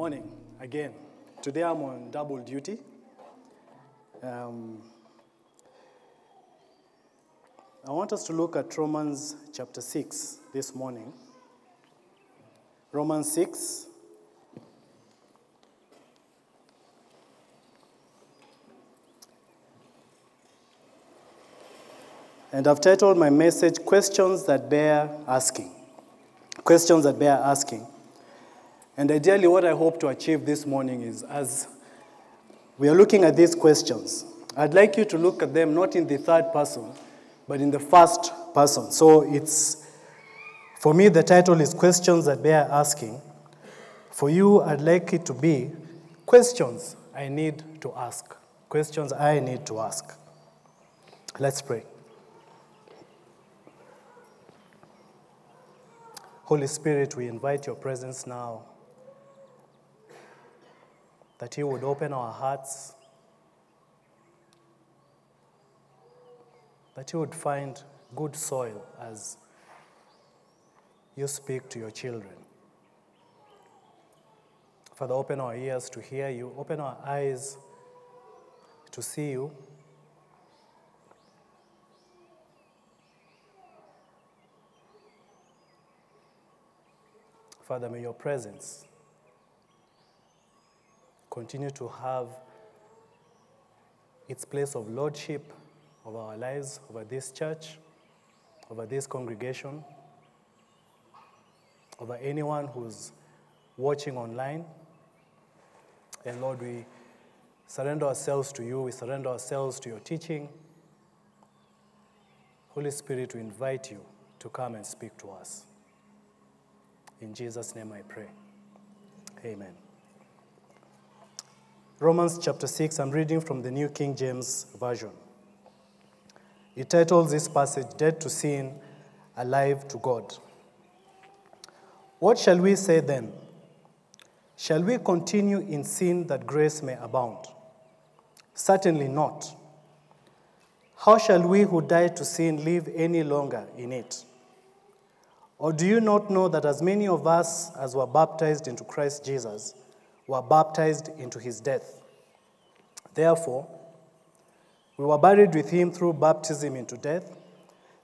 morning again. Today I'm on double duty. Um, I want us to look at Romans chapter 6 this morning. Romans 6. And I've titled my message Questions That Bear Asking. Questions that bear asking. And ideally, what I hope to achieve this morning is as we are looking at these questions, I'd like you to look at them not in the third person, but in the first person. So it's, for me, the title is Questions That Bear Asking. For you, I'd like it to be Questions I Need to Ask. Questions I need to ask. Let's pray. Holy Spirit, we invite your presence now that you would open our hearts, that you would find good soil as you speak to your children. Father, open our ears to hear you, open our eyes to see you. Father, may your presence continue to have its place of lordship of our lives, over this church, over this congregation, over anyone who's watching online. And Lord, we surrender ourselves to you, we surrender ourselves to your teaching. Holy Spirit, we invite you to come and speak to us. In Jesus' name I pray. Amen. Romans chapter 6, I'm reading from the New King James Version. It titles this passage, Dead to Sin, Alive to God. What shall we say then? Shall we continue in sin that grace may abound? Certainly not. How shall we who died to sin live any longer in it? Or do you not know that as many of us as were baptized into Christ Jesus were baptized into his death? Therefore, we were buried with him through baptism into death,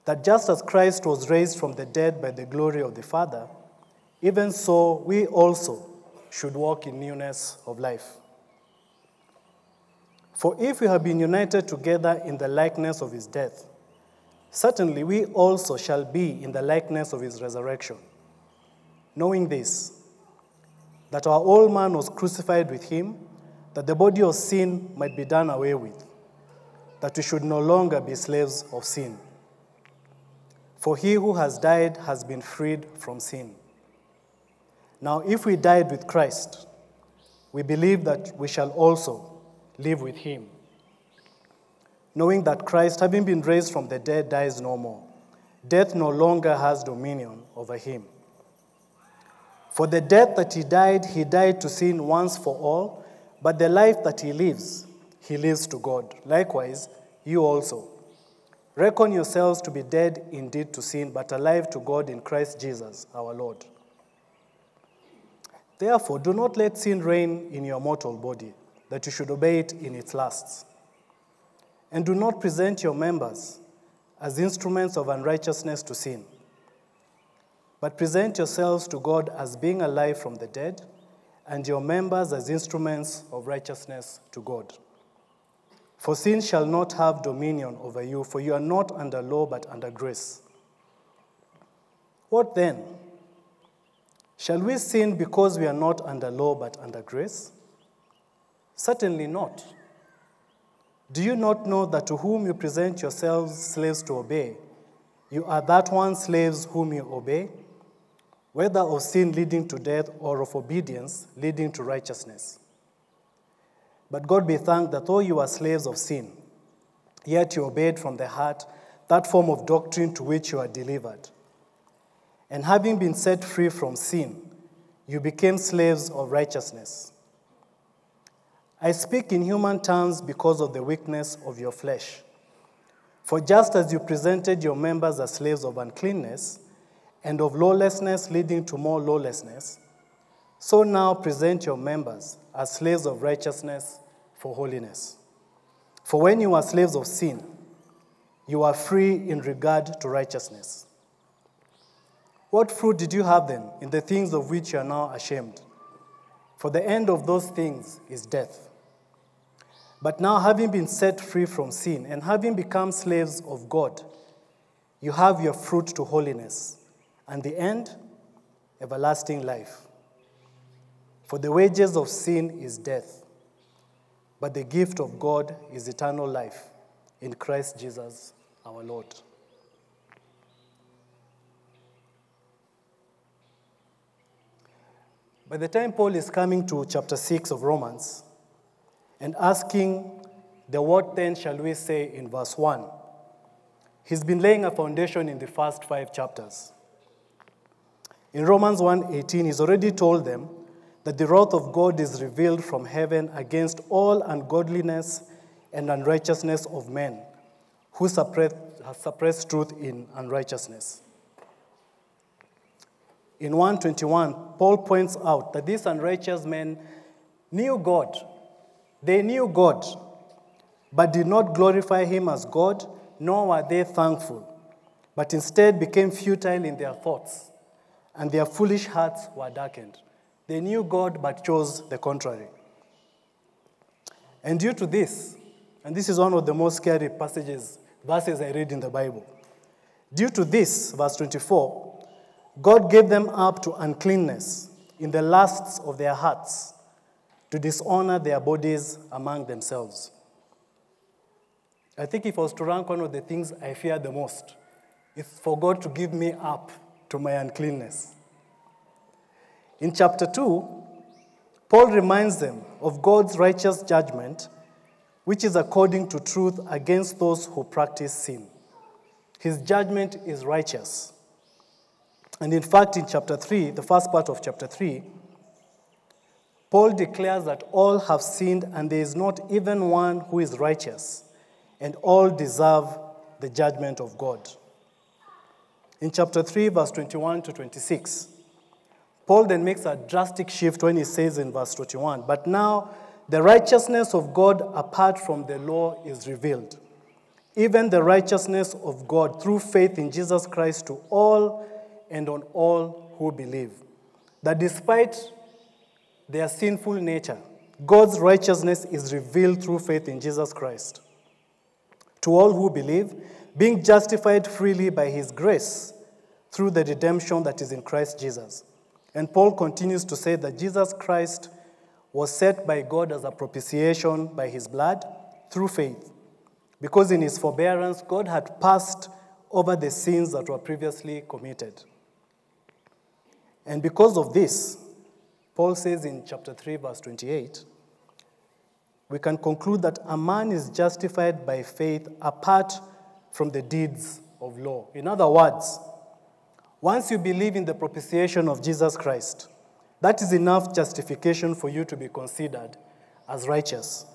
that just as Christ was raised from the dead by the glory of the Father, even so we also should walk in newness of life. For if we have been united together in the likeness of his death, certainly we also shall be in the likeness of his resurrection. Knowing this, that our old man was crucified with him, that the body of sin might be done away with, that we should no longer be slaves of sin. For he who has died has been freed from sin. Now, if we died with Christ, we believe that we shall also live with him, knowing that Christ, having been raised from the dead, dies no more. Death no longer has dominion over him. For the death that he died, he died to sin once for all, but the life that he lives, he lives to God. Likewise, you also. Reckon yourselves to be dead indeed to sin, but alive to God in Christ Jesus our Lord. Therefore, do not let sin reign in your mortal body, that you should obey it in its lusts. And do not present your members as instruments of unrighteousness to sin, but present yourselves to God as being alive from the dead, and your members as instruments of righteousness to God. For sin shall not have dominion over you, for you are not under law but under grace. What then? Shall we sin because we are not under law but under grace? Certainly not. Do you not know that to whom you present yourselves slaves to obey, you are that one slaves whom you obey, whether of sin leading to death or of obedience leading to righteousness? But God be thanked that though you are slaves of sin, yet you obeyed from the heart that form of doctrine to which you are delivered. And having been set free from sin, you became slaves of righteousness. I speak in human terms because of the weakness of your flesh. For just as you presented your members as slaves of uncleanness and of lawlessness leading to more lawlessness, So now present your members as slaves of righteousness for holiness. For when you were slaves of sin, you are free in regard to righteousness. What fruit did you have then in the things of which you are now ashamed? For the end of those things is death. But now, having been set free from sin and having become slaves of God, you have your fruit to holiness, and the end, everlasting life. For the wages of sin is death, but the gift of God is eternal life in Christ Jesus our Lord. By the time Paul is coming to chapter 6 of Romans and asking the what then shall we say in verse 1, he's been laying a foundation in the first five chapters. In Romans 1:18, he's already told them that the wrath of God is revealed from heaven against all ungodliness and unrighteousness of men who suppress, suppress truth in unrighteousness. In 121, Paul points out that these unrighteous men knew God. They knew God, but did not glorify him as God, nor were they thankful, but instead became futile in their thoughts, and their foolish hearts were darkened. They knew God, but chose the contrary. And due to this, and this is one of the most scary passages, verses I read in the Bible. Due to this, verse 24, God gave them up to uncleanness in the lusts of their hearts to dishonor their bodies among themselves. I think if I was to rank one of the things I fear the most, it's for God to give me up to my uncleanness. In chapter 2, Paul reminds them of God's righteous judgment, which is according to truth against those who practice sin. His judgment is righteous. And in fact, in chapter 3, the first part of chapter 3, Paul declares that all have sinned and there is not even one who is righteous, and all deserve the judgment of God. In chapter 3, verse 21 to 26, Paul then makes a drastic shift when he says in verse 21 But now the righteousness of God apart from the law is revealed, even the righteousness of God through faith in Jesus Christ to all and on all who believe. That despite their sinful nature, God's righteousness is revealed through faith in Jesus Christ. To all who believe, being justified freely by his grace through the redemption that is in Christ Jesus. And Paul continues to say that Jesus Christ was set by God as a propitiation by his blood through faith. Because in his forbearance, God had passed over the sins that were previously committed. And because of this, Paul says in chapter 3, verse 28, we can conclude that a man is justified by faith apart from the deeds of law. In other words, once you believe in the propitiation of Jesus Christ, that is enough justification for you to be considered as righteous.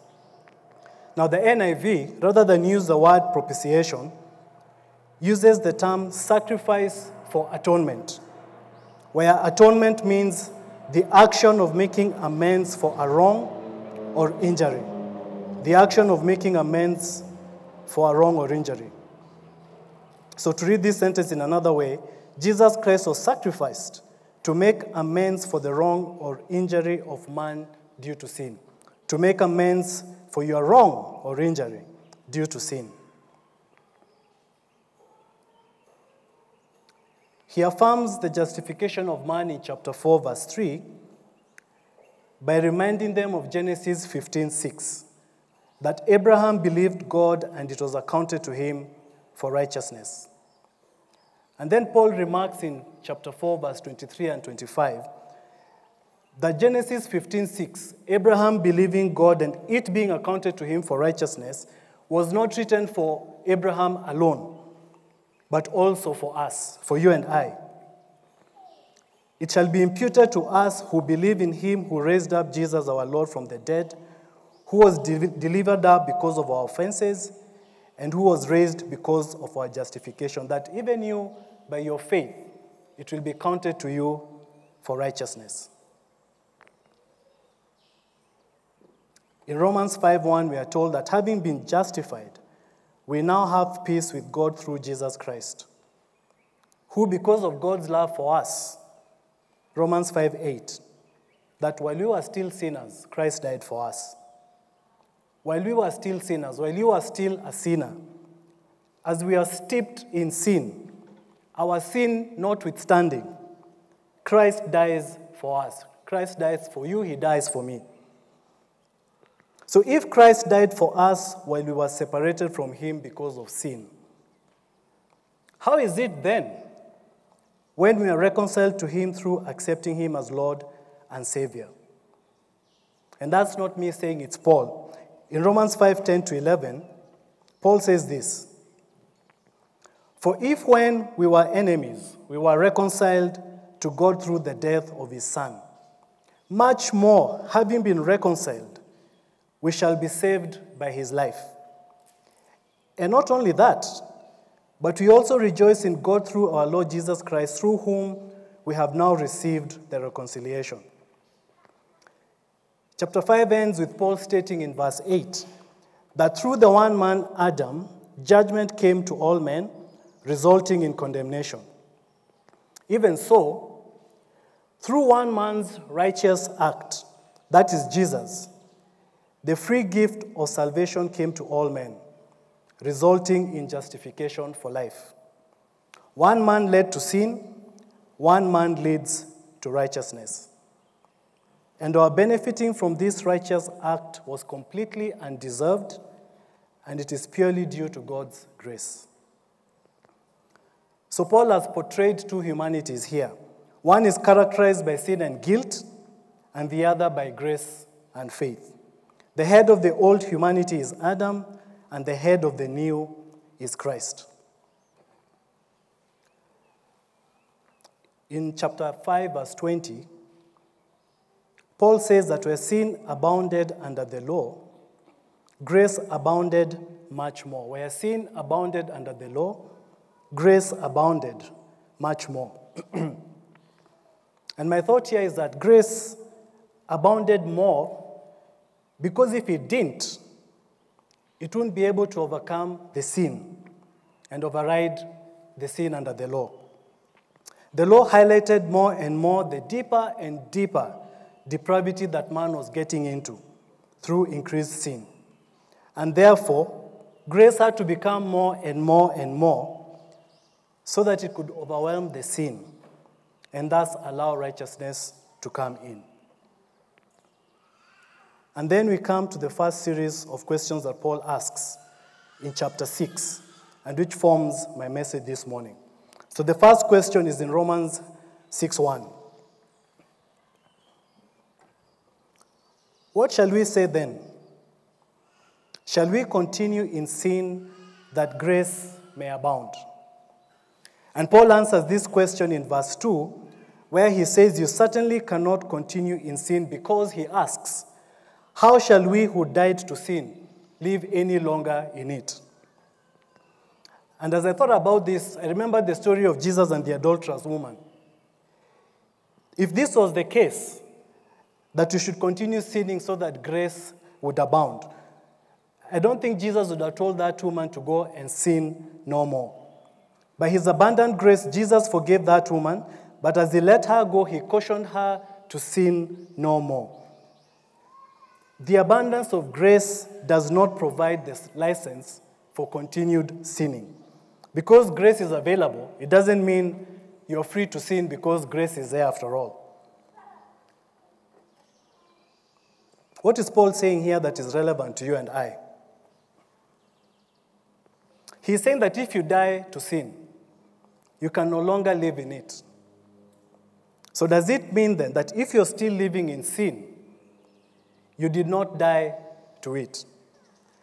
Now, the NIV, rather than use the word propitiation, uses the term sacrifice for atonement where atonement means the action of making amends for a wrong or injury. The action of making amends for a wrong or injury. So, to read this sentence in another way, Jesus Christ was sacrificed to make amends for the wrong or injury of man due to sin, to make amends for your wrong or injury due to sin. He affirms the justification of man in chapter 4, verse 3, by reminding them of Genesis 15:6, that Abraham believed God and it was accounted to him for righteousness. And then Paul remarks in chapter 4, verse 23 and 25, that Genesis 15:6, Abraham believing God and it being accounted to him for righteousness, was not written for Abraham alone but also for us, for you and I. It shall be imputed to us who believe in him who raised up Jesus our Lord from the dead, who was de- delivered up because of our offenses, and who was raised because of our justification, that even you, by your faith, it will be counted to you for righteousness. In Romans 5:1 we are told that having been justified, we now have peace with God through Jesus Christ, who because of God's love for us, Romans 5:8, that while we were still sinners, Christ died for us. While we were still sinners, while you were still a sinner, as we are steeped in sin, our sin notwithstanding, Christ dies for us. Christ dies for you, he dies for me. So if Christ died for us while we were separated from him because of sin, how is it then when we are reconciled to him through accepting him as Lord and Savior? And that's not me saying it's Paul. In Romans 5 10 to 11, Paul says this For if when we were enemies, we were reconciled to God through the death of his Son, much more, having been reconciled, we shall be saved by his life. And not only that, but we also rejoice in God through our Lord Jesus Christ, through whom we have now received the reconciliation. Chapter 5 ends with Paul stating in verse 8 that through the one man, Adam, judgment came to all men, resulting in condemnation. Even so, through one man's righteous act, that is Jesus, the free gift of salvation came to all men, resulting in justification for life. One man led to sin, one man leads to righteousness. And our benefiting from this righteous act was completely undeserved, and it is purely due to God's grace. So, Paul has portrayed two humanities here. One is characterized by sin and guilt, and the other by grace and faith. The head of the old humanity is Adam, and the head of the new is Christ. In chapter 5, verse 20, Paul says that where sin abounded under the law, grace abounded much more. Where sin abounded under the law, grace abounded much more. and my thought here is that grace abounded more because if it didn't, it wouldn't be able to overcome the sin and override the sin under the law. The law highlighted more and more the deeper and deeper depravity that man was getting into through increased sin. And therefore, grace had to become more and more and more so that it could overwhelm the sin and thus allow righteousness to come in. And then we come to the first series of questions that Paul asks in chapter 6, and which forms my message this morning. So the first question is in Romans 6:1. What shall we say then? Shall we continue in sin that grace may abound? And Paul answers this question in verse 2, where he says, You certainly cannot continue in sin because he asks, How shall we who died to sin live any longer in it? And as I thought about this, I remember the story of Jesus and the adulterous woman. If this was the case, that you should continue sinning so that grace would abound, I don't think Jesus would have told that woman to go and sin no more. By his abundant grace, Jesus forgave that woman, but as he let her go, he cautioned her to sin no more. The abundance of grace does not provide the license for continued sinning. Because grace is available, it doesn't mean you're free to sin because grace is there after all. What is Paul saying here that is relevant to you and I? He's saying that if you die to sin, you can no longer live in it. So, does it mean then that if you're still living in sin, you did not die to it?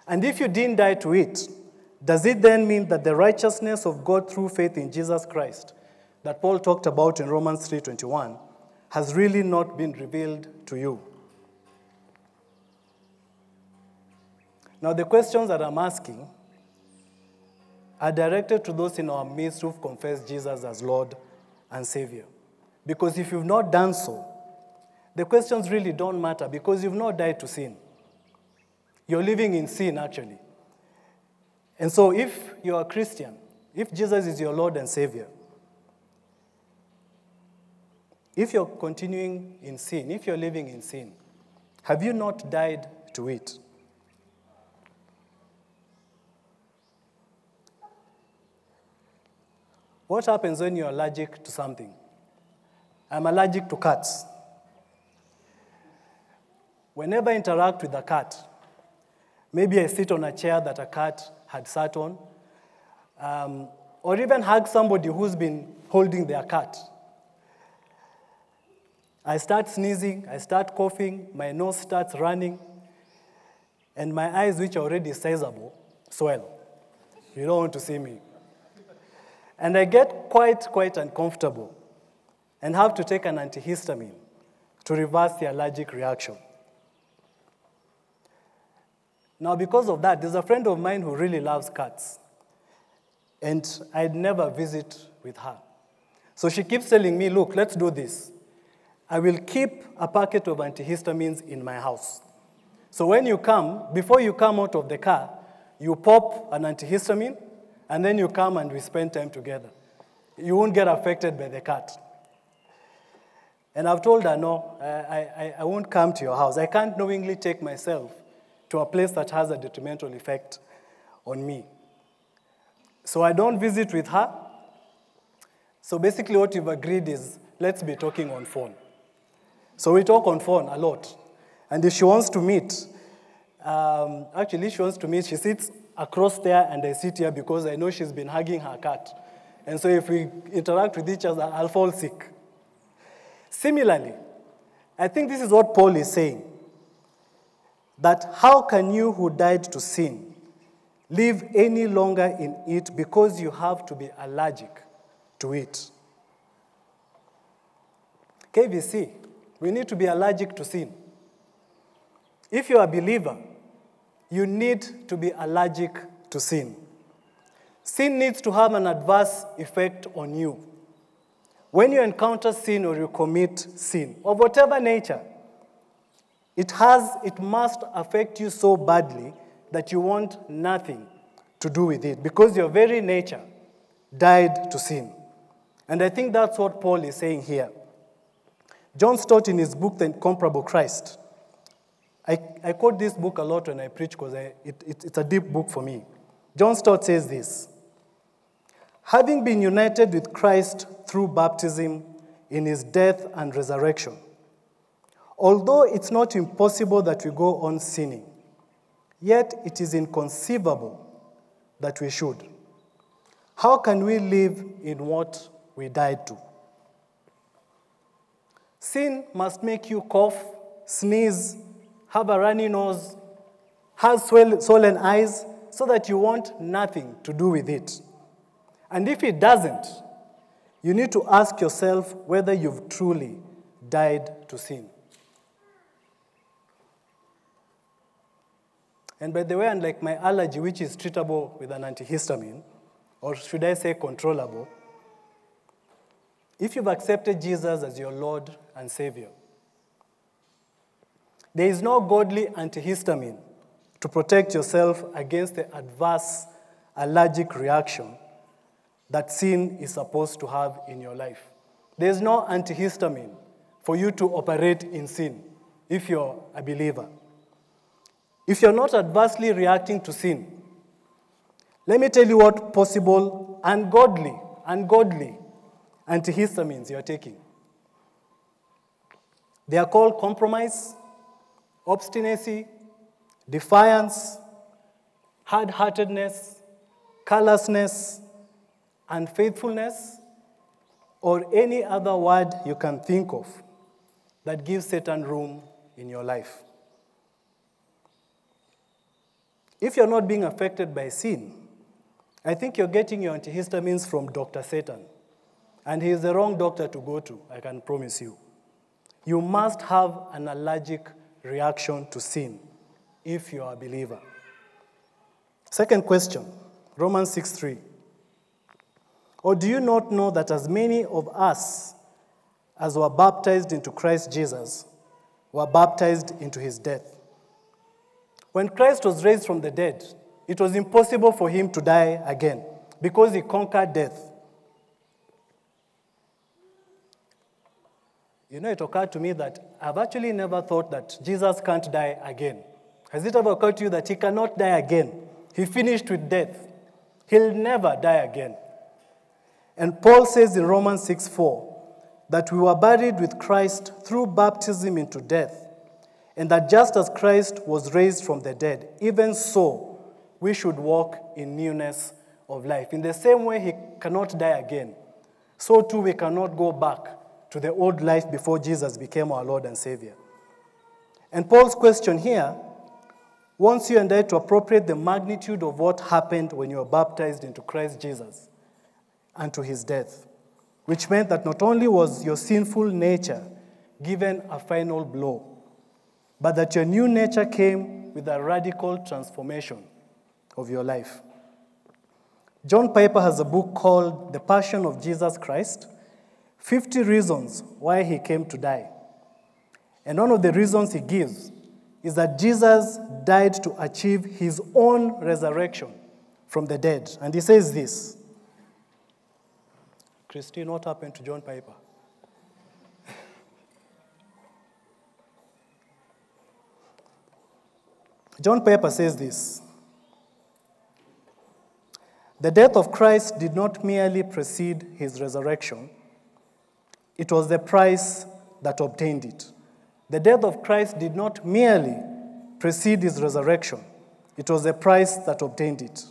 And if you didn't die to it, does it then mean that the righteousness of God through faith in Jesus Christ that Paul talked about in Romans 3:21 has really not been revealed to you? Now the questions that I'm asking are directed to those in our midst who've confessed Jesus as Lord and Savior. Because if you've not done so, the questions really don't matter because you've not died to sin. you're living in sin, actually. And so, if you're a Christian, if Jesus is your Lord and Savior, if you're continuing in sin, if you're living in sin, have you not died to it? What happens when you're allergic to something? I'm allergic to cats. Whenever I interact with a cat, maybe I sit on a chair that a cat had sat on, um, or even hug somebody who's been holding their cat. I start sneezing, I start coughing, my nose starts running, and my eyes, which are already sizable, swell. You don't want to see me. And I get quite, quite uncomfortable and have to take an antihistamine to reverse the allergic reaction. Now, because of that, there's a friend of mine who really loves cats. And I'd never visit with her. So she keeps telling me, look, let's do this. I will keep a packet of antihistamines in my house. So when you come, before you come out of the car, you pop an antihistamine, and then you come and we spend time together. You won't get affected by the cat. And I've told her, no, I, I, I won't come to your house. I can't knowingly take myself to a place that has a detrimental effect on me. So I don't visit with her. So basically, what we've agreed is let's be talking on phone. So we talk on phone a lot. And if she wants to meet, um, actually, she wants to meet, she sits across there and I sit here because I know she's been hugging her cat. And so if we interact with each other, I'll fall sick. Similarly, I think this is what Paul is saying that how can you who died to sin live any longer in it because you have to be allergic to it? KVC, we need to be allergic to sin. If you're a believer, you need to be allergic to sin. Sin needs to have an adverse effect on you. When you encounter sin or you commit sin, of whatever nature, it has, it must affect you so badly that you want nothing to do with it because your very nature died to sin. And I think that's what Paul is saying here. John Stott, in his book, The Incomparable Christ, I, I quote this book a lot when I preach because it, it, it's a deep book for me. John Stott says this Having been united with Christ through baptism in his death and resurrection, although it's not impossible that we go on sinning, yet it is inconceivable that we should. How can we live in what we died to? Sin must make you cough, sneeze, have a runny nose, have swollen eyes, so that you want nothing to do with it. And if it doesn't, you need to ask yourself whether you've truly died to sin. And by the way, unlike my allergy, which is treatable with an antihistamine, or should I say controllable, if you've accepted Jesus as your Lord and Savior, there is no godly antihistamine to protect yourself against the adverse allergic reaction that sin is supposed to have in your life. There's no antihistamine for you to operate in sin if you're a believer. If you're not adversely reacting to sin, let me tell you what possible ungodly, ungodly antihistamines you're taking. They are called compromise, obstinacy, defiance, hard heartedness, callousness, unfaithfulness, or any other word you can think of that gives Satan room in your life. If you're not being affected by sin, I think you're getting your antihistamines from Dr. Satan. And he is the wrong doctor to go to, I can promise you. You must have an allergic reaction to sin if you are a believer. Second question Romans 6 3. Or do you not know that as many of us as were baptized into Christ Jesus were baptized into his death? When Christ was raised from the dead, it was impossible for him to die again because he conquered death. You know, it occurred to me that I've actually never thought that Jesus can't die again. Has it ever occurred to you that he cannot die again? He finished with death. He'll never die again. And Paul says in Romans 6 4 that we were buried with Christ through baptism into death, and that just as Christ was raised from the dead, even so we should walk in newness of life. In the same way, he cannot die again, so too we cannot go back to the old life before Jesus became our Lord and Savior. And Paul's question here wants you and I to appropriate the magnitude of what happened when you were baptized into Christ Jesus and to his death, which meant that not only was your sinful nature given a final blow, but that your new nature came with a radical transformation of your life. John Piper has a book called The Passion of Jesus Christ 50 reasons why he came to die. And one of the reasons he gives is that Jesus died to achieve his own resurrection from the dead. And he says this Christine, what happened to John Piper? John Piper says this The death of Christ did not merely precede his resurrection, it was the price that obtained it. The death of Christ did not merely precede his resurrection, it was the price that obtained it.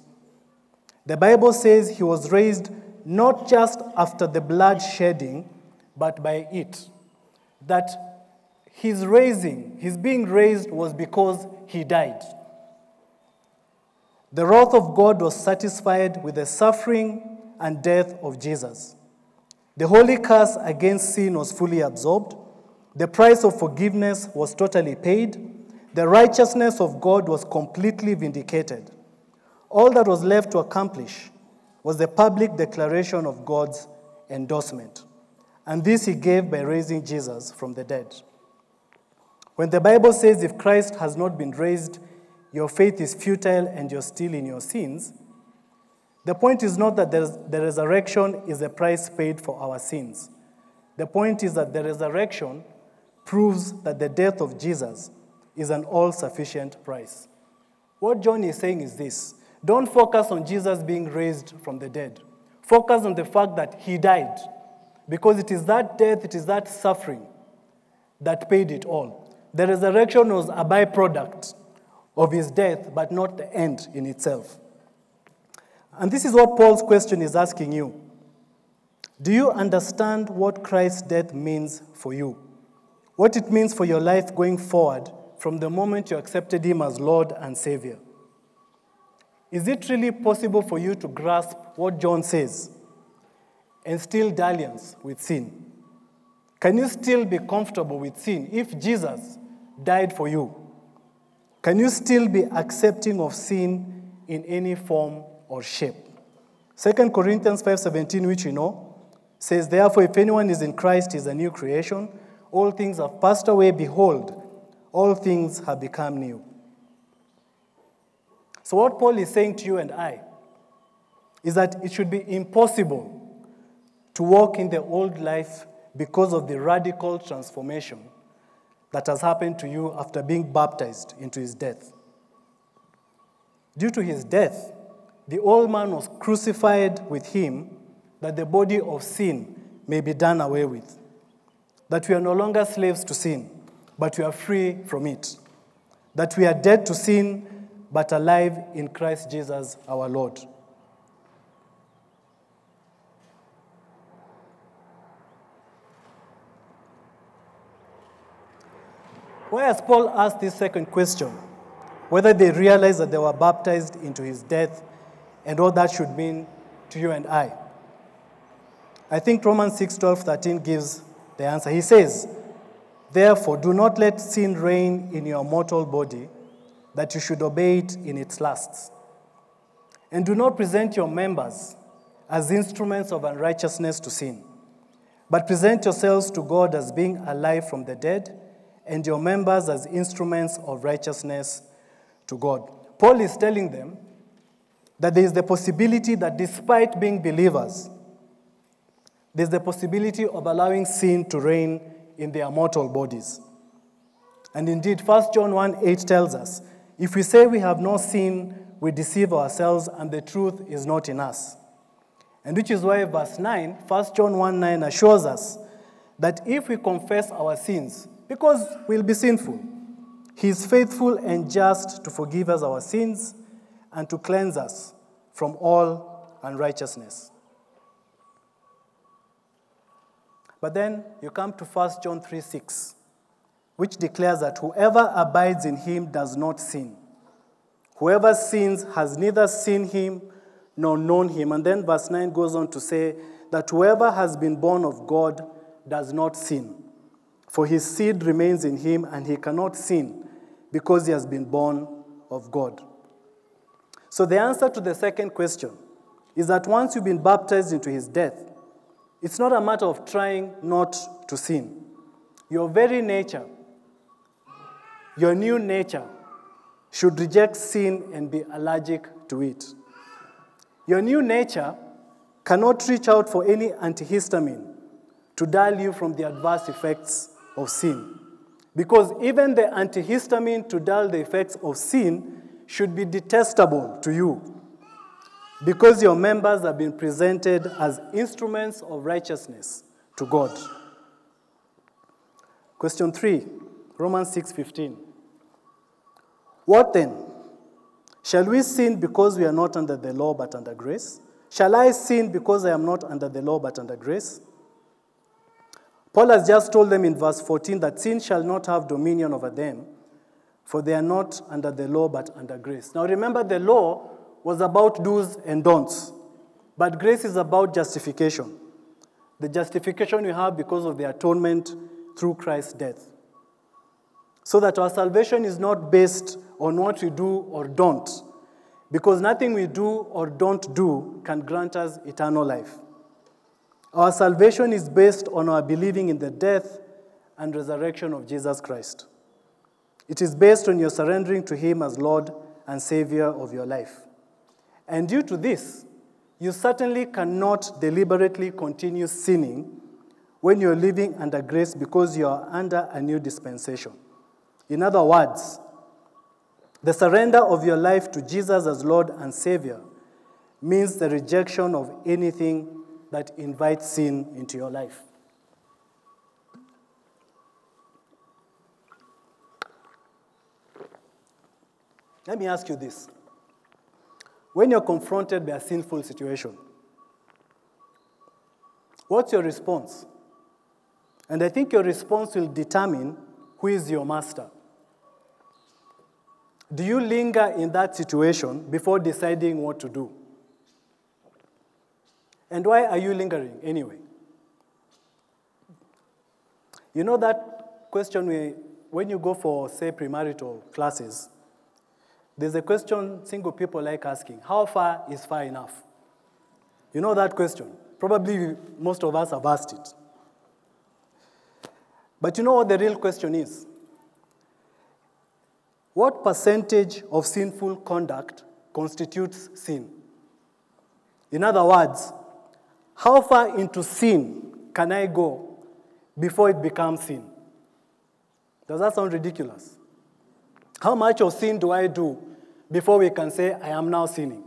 The Bible says he was raised not just after the blood shedding, but by it. That his raising, his being raised, was because he died. The wrath of God was satisfied with the suffering and death of Jesus. The holy curse against sin was fully absorbed. The price of forgiveness was totally paid. The righteousness of God was completely vindicated. All that was left to accomplish was the public declaration of God's endorsement. And this he gave by raising Jesus from the dead. When the Bible says, if Christ has not been raised, your faith is futile and you're still in your sins, the point is not that the resurrection is a price paid for our sins. The point is that the resurrection proves that the death of Jesus is an all sufficient price. What John is saying is this don't focus on Jesus being raised from the dead, focus on the fact that he died. Because it is that death, it is that suffering that paid it all. The resurrection was a byproduct of his death, but not the end in itself. And this is what Paul's question is asking you. Do you understand what Christ's death means for you? What it means for your life going forward from the moment you accepted Him as Lord and Savior? Is it really possible for you to grasp what John says and still dalliance with sin? Can you still be comfortable with sin if Jesus died for you? Can you still be accepting of sin in any form or shape. 2 Corinthians 5:17, which you know, says, Therefore, if anyone is in Christ, he is a new creation. All things have passed away. Behold, all things have become new. So, what Paul is saying to you and I is that it should be impossible to walk in the old life because of the radical transformation that has happened to you after being baptized into his death. Due to his death, the old man was crucified with him that the body of sin may be done away with. That we are no longer slaves to sin, but we are free from it. That we are dead to sin, but alive in Christ Jesus our Lord. Why has Paul asked this second question? Whether they realized that they were baptized into his death and what that should mean to you and I. I think Romans 6 12, 13 gives the answer. He says, Therefore, do not let sin reign in your mortal body, that you should obey it in its lusts. And do not present your members as instruments of unrighteousness to sin, but present yourselves to God as being alive from the dead, and your members as instruments of righteousness to God. Paul is telling them that there is the possibility that despite being believers, there's the possibility of allowing sin to reign in their mortal bodies. And indeed, 1 John 1 8 tells us if we say we have no sin, we deceive ourselves and the truth is not in us. And which is why verse 9, 1 John 1 9 assures us that if we confess our sins, because we'll be sinful, he is faithful and just to forgive us our sins and to cleanse us from all unrighteousness. But then you come to 1 John 3 6, which declares that whoever abides in him does not sin. Whoever sins has neither seen him nor known him. And then verse 9 goes on to say that whoever has been born of God does not sin. For his seed remains in him, and he cannot sin because he has been born of God. So, the answer to the second question is that once you've been baptized into his death, it's not a matter of trying not to sin. Your very nature, your new nature, should reject sin and be allergic to it. Your new nature cannot reach out for any antihistamine to dull you from the adverse effects of sin. Because even the antihistamine to dull the effects of sin should be detestable to you. Because your members have been presented as instruments of righteousness to God. Question 3, Romans 6:15. What then? Shall we sin because we are not under the law but under grace? Shall I sin because I am not under the law but under grace? Paul has just told them in verse 14 that sin shall not have dominion over them, for they are not under the law but under grace. Now remember, the law was about do's and don'ts, but grace is about justification. The justification we have because of the atonement through Christ's death. So that our salvation is not based on what we do or don't, because nothing we do or don't do can grant us eternal life. Our salvation is based on our believing in the death and resurrection of Jesus Christ. It is based on your surrendering to Him as Lord and Savior of your life. And due to this, you certainly cannot deliberately continue sinning when you're living under grace because you are under a new dispensation. In other words, the surrender of your life to Jesus as Lord and Savior means the rejection of anything that invites sin into your life. Let me ask you this. When you're confronted by a sinful situation, what's your response? And I think your response will determine who is your master. Do you linger in that situation before deciding what to do? And why are you lingering anyway? You know that question we, when you go for, say, premarital classes, there's a question single people like asking How far is far enough? You know that question? Probably most of us have asked it. But you know what the real question is? What percentage of sinful conduct constitutes sin? In other words, how far into sin can I go before it becomes sin? Does that sound ridiculous? How much of sin do I do before we can say, I am now sinning?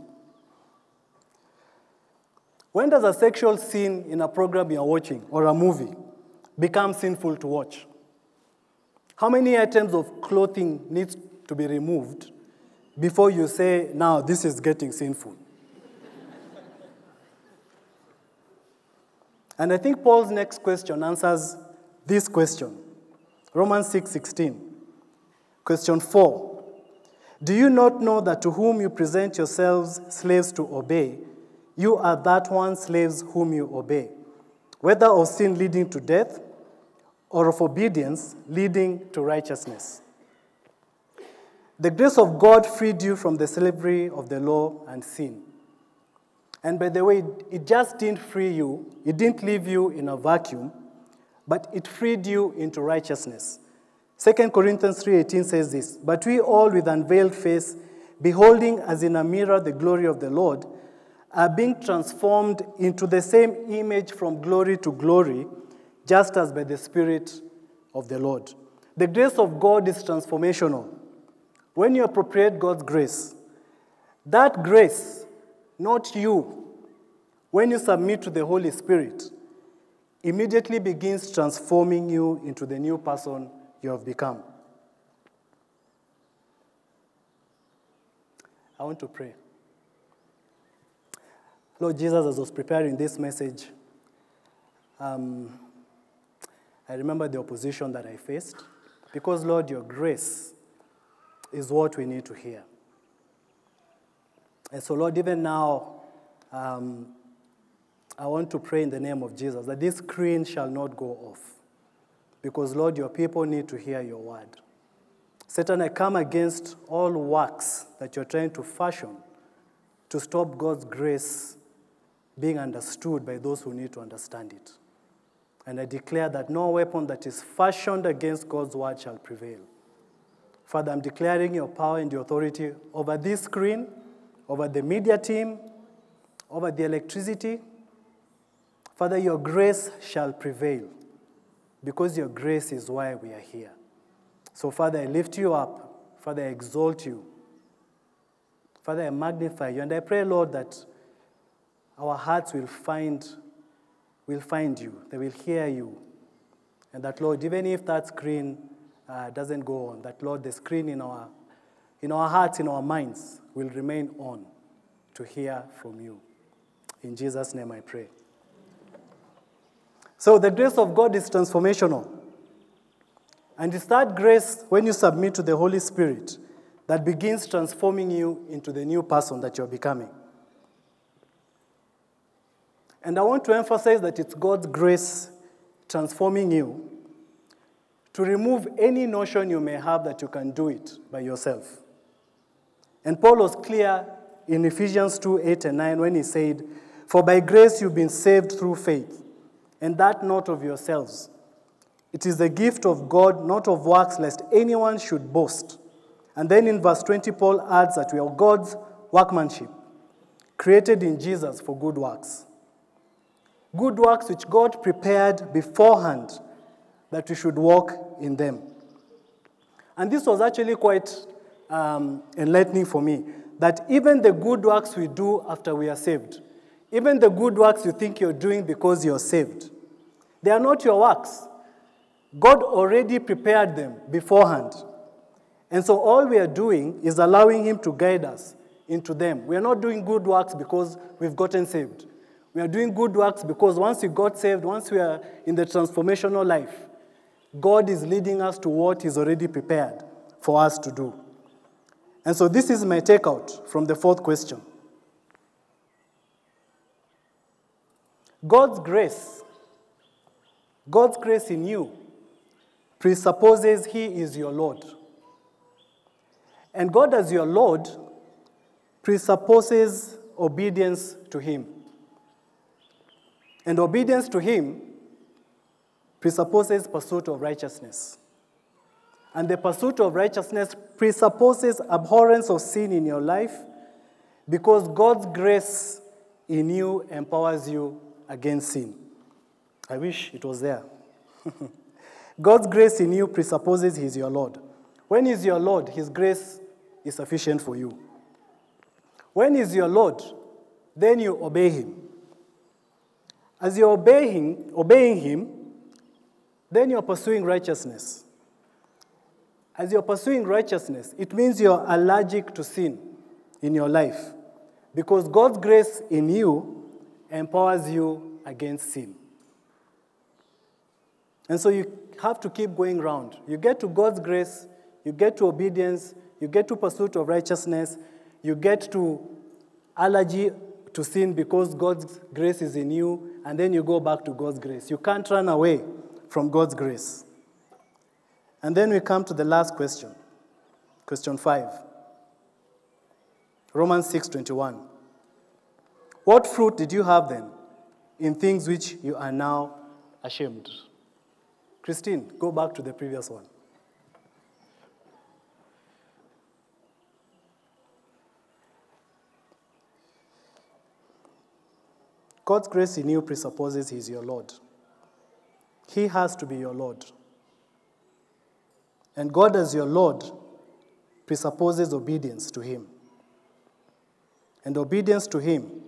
When does a sexual sin in a program you're watching or a movie become sinful to watch? How many items of clothing needs to be removed before you say, now this is getting sinful? and I think Paul's next question answers this question. Romans 6:16. Question 4. Do you not know that to whom you present yourselves slaves to obey, you are that one slaves whom you obey, whether of sin leading to death or of obedience leading to righteousness? The grace of God freed you from the slavery of the law and sin. And by the way, it just didn't free you, it didn't leave you in a vacuum, but it freed you into righteousness 2 Corinthians 3:18 says this, "But we all with unveiled face, beholding as in a mirror the glory of the Lord, are being transformed into the same image from glory to glory, just as by the Spirit of the Lord." The grace of God is transformational. When you appropriate God's grace, that grace, not you, when you submit to the Holy Spirit, immediately begins transforming you into the new person you have become. I want to pray. Lord Jesus, as I was preparing this message, um, I remember the opposition that I faced because, Lord, your grace is what we need to hear. And so, Lord, even now, um, I want to pray in the name of Jesus that this screen shall not go off. Because, Lord, your people need to hear your word. Satan, I come against all works that you're trying to fashion to stop God's grace being understood by those who need to understand it. And I declare that no weapon that is fashioned against God's word shall prevail. Father, I'm declaring your power and your authority over this screen, over the media team, over the electricity. Father, your grace shall prevail because your grace is why we are here. So, Father, I lift you up. Father, I exalt you. Father, I magnify you. And I pray, Lord, that our hearts will find, will find you. They will hear you. And that, Lord, even if that screen uh, doesn't go on, that, Lord, the screen in our, in our hearts, in our minds, will remain on to hear from you. In Jesus' name I pray. So the grace of God is transformational. And it's that grace, when you submit to the Holy Spirit, that begins transforming you into the new person that you're becoming. And I want to emphasize that it's God's grace transforming you to remove any notion you may have that you can do it by yourself. And Paul was clear in Ephesians 2 8 and 9 when he said, For by grace you've been saved through faith and that not of yourselves. It is the gift of God, not of works, lest anyone should boast. And then in verse 20, Paul adds that we are God's workmanship, created in Jesus for good works. Good works which God prepared beforehand that we should walk in them. And this was actually quite um, enlightening for me that even the good works we do after we are saved, even the good works you think you're doing because you're saved, they are not your works. God already prepared them beforehand. And so all we are doing is allowing Him to guide us into them. We are not doing good works because we've gotten saved. We are doing good works because once we got saved, once we are in the transformational life, God is leading us to what He's already prepared for us to do. And so this is my takeout from the fourth question God's grace, God's grace in you presupposes He is your Lord. And God, as your Lord, presupposes obedience to Him. And obedience to Him presupposes pursuit of righteousness. And the pursuit of righteousness presupposes abhorrence of sin in your life because God's grace in you empowers you against sin. I wish it was there. God's grace in you presupposes He's your Lord. When He's your Lord, His grace is sufficient for you. When He's your Lord, then you obey Him. As you're obeying, obeying Him, then you're pursuing righteousness. As you're pursuing righteousness, it means you're allergic to sin in your life because God's grace in you empowers you against sin. And so you have to keep going round. You get to God's grace, you get to obedience, you get to pursuit of righteousness, you get to allergy to sin because God's grace is in you, and then you go back to God's grace. You can't run away from God's grace. And then we come to the last question. Question 5. Romans 6:21. What fruit did you have then in things which you are now ashamed? Christine, go back to the previous one. God's grace in you presupposes He is your Lord. He has to be your Lord. And God, as your Lord, presupposes obedience to Him. And obedience to Him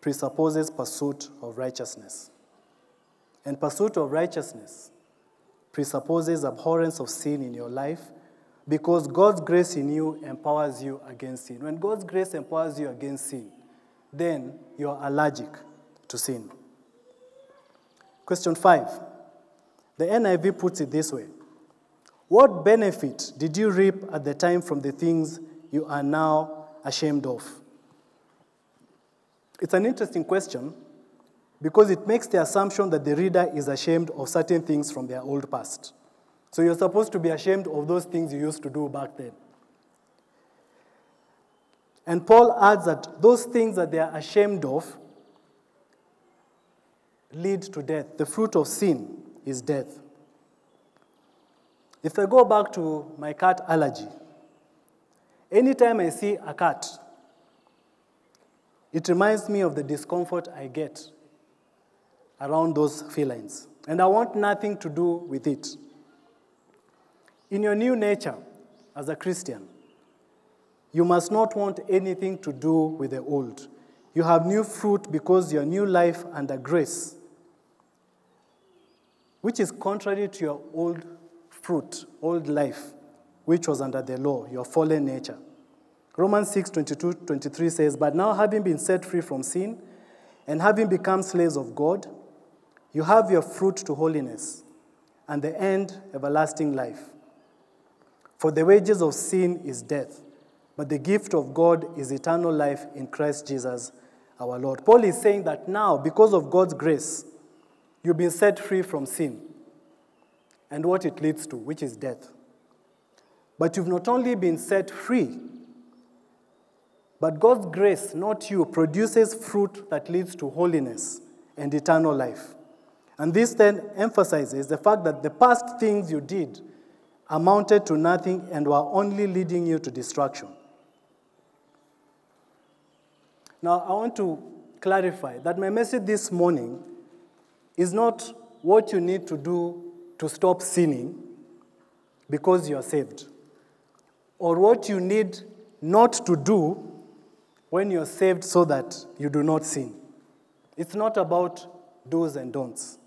presupposes pursuit of righteousness. And pursuit of righteousness presupposes abhorrence of sin in your life because God's grace in you empowers you against sin. When God's grace empowers you against sin, then you are allergic to sin. Question five. The NIV puts it this way What benefit did you reap at the time from the things you are now ashamed of? It's an interesting question because it makes the assumption that the reader is ashamed of certain things from their old past. So you're supposed to be ashamed of those things you used to do back then. And Paul adds that those things that they are ashamed of lead to death. The fruit of sin is death. If I go back to my cat allergy, anytime I see a cat, it reminds me of the discomfort I get around those felines. And I want nothing to do with it. In your new nature as a Christian, you must not want anything to do with the old. You have new fruit because your new life under grace, which is contrary to your old fruit, old life, which was under the law, your fallen nature. Romans 6 22 23 says, But now, having been set free from sin and having become slaves of God, you have your fruit to holiness and the end, everlasting life. For the wages of sin is death, but the gift of God is eternal life in Christ Jesus our Lord. Paul is saying that now, because of God's grace, you've been set free from sin and what it leads to, which is death. But you've not only been set free, but God's grace, not you, produces fruit that leads to holiness and eternal life. And this then emphasizes the fact that the past things you did amounted to nothing and were only leading you to destruction. Now, I want to clarify that my message this morning is not what you need to do to stop sinning because you are saved, or what you need not to do when you're saved so that you do not sin. It's not about do's and don'ts.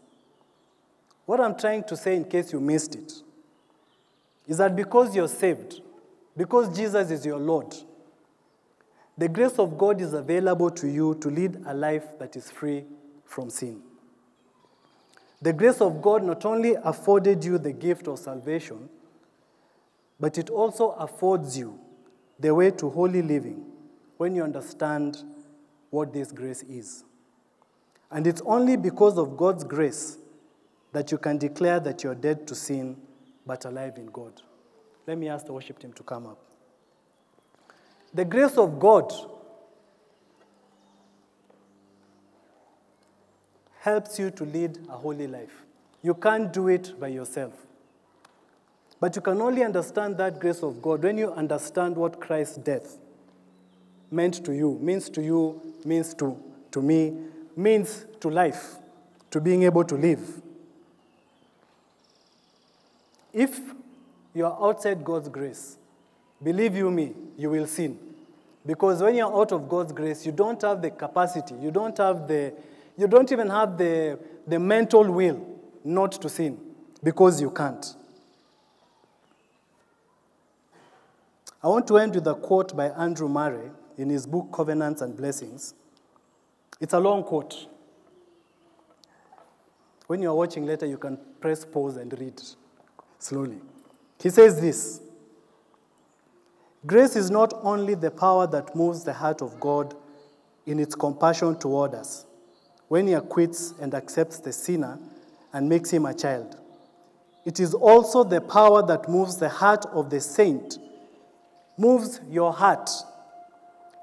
What I'm trying to say, in case you missed it, is that because you're saved, because Jesus is your Lord, the grace of God is available to you to lead a life that is free from sin. The grace of God not only afforded you the gift of salvation, but it also affords you the way to holy living when you understand what this grace is. And it's only because of God's grace that you can declare that you're dead to sin but alive in God. Let me ask the worship team to come up. The grace of God helps you to lead a holy life. You can't do it by yourself. But you can only understand that grace of God when you understand what Christ's death meant to you, means to you, means to, to me, means to life, to being able to live. If you are outside God's grace, believe you me, you will sin. Because when you're out of God's grace, you don't have the capacity, you don't have the, you don't even have the, the mental will not to sin because you can't. I want to end with a quote by Andrew Murray in his book Covenants and Blessings. It's a long quote. When you're watching later, you can press pause and read slowly. He says this Grace is not only the power that moves the heart of God in its compassion toward us when He acquits and accepts the sinner and makes him a child. It is also the power that moves the heart of the saint, moves your heart,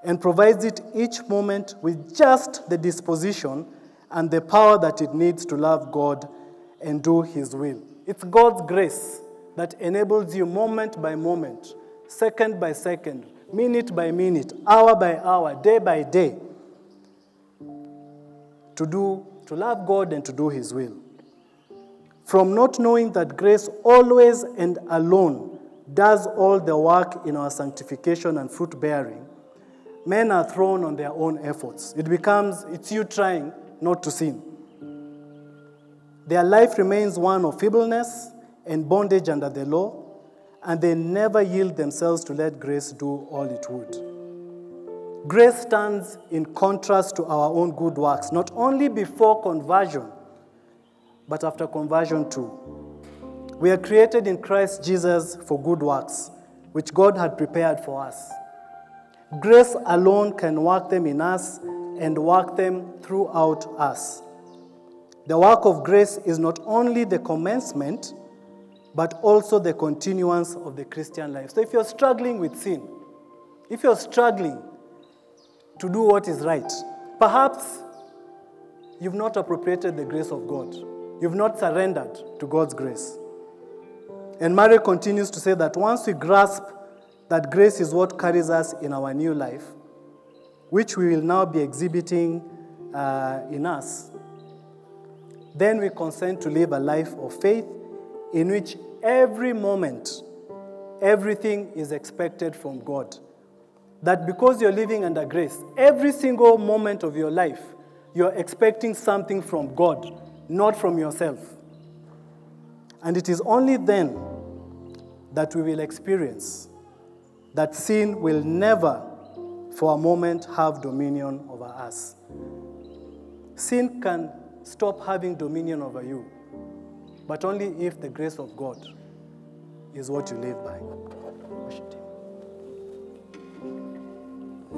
and provides it each moment with just the disposition and the power that it needs to love God and do His will. It's God's grace that enables you moment by moment, second by second, minute by minute, hour by hour, day by day, to do to love God and to do his will. From not knowing that grace always and alone does all the work in our sanctification and fruit bearing, men are thrown on their own efforts. It becomes it's you trying not to sin. Their life remains one of feebleness and bondage under the law, and they never yield themselves to let grace do all it would. Grace stands in contrast to our own good works, not only before conversion, but after conversion too. We are created in Christ Jesus for good works, which God had prepared for us. Grace alone can work them in us and work them throughout us. The work of grace is not only the commencement, but also the continuance of the Christian life. So if you're struggling with sin, if you're struggling to do what is right, perhaps you've not appropriated the grace of God. You've not surrendered to God's grace. And Murray continues to say that once we grasp that grace is what carries us in our new life, which we will now be exhibiting uh, in us, then we consent to live a life of faith in which every moment, everything is expected from God. That because you're living under grace, every single moment of your life, you're expecting something from God, not from yourself. And it is only then that we will experience that sin will never, for a moment, have dominion over us. Sin can stop having dominion over you, but only if the grace of God is what you live by.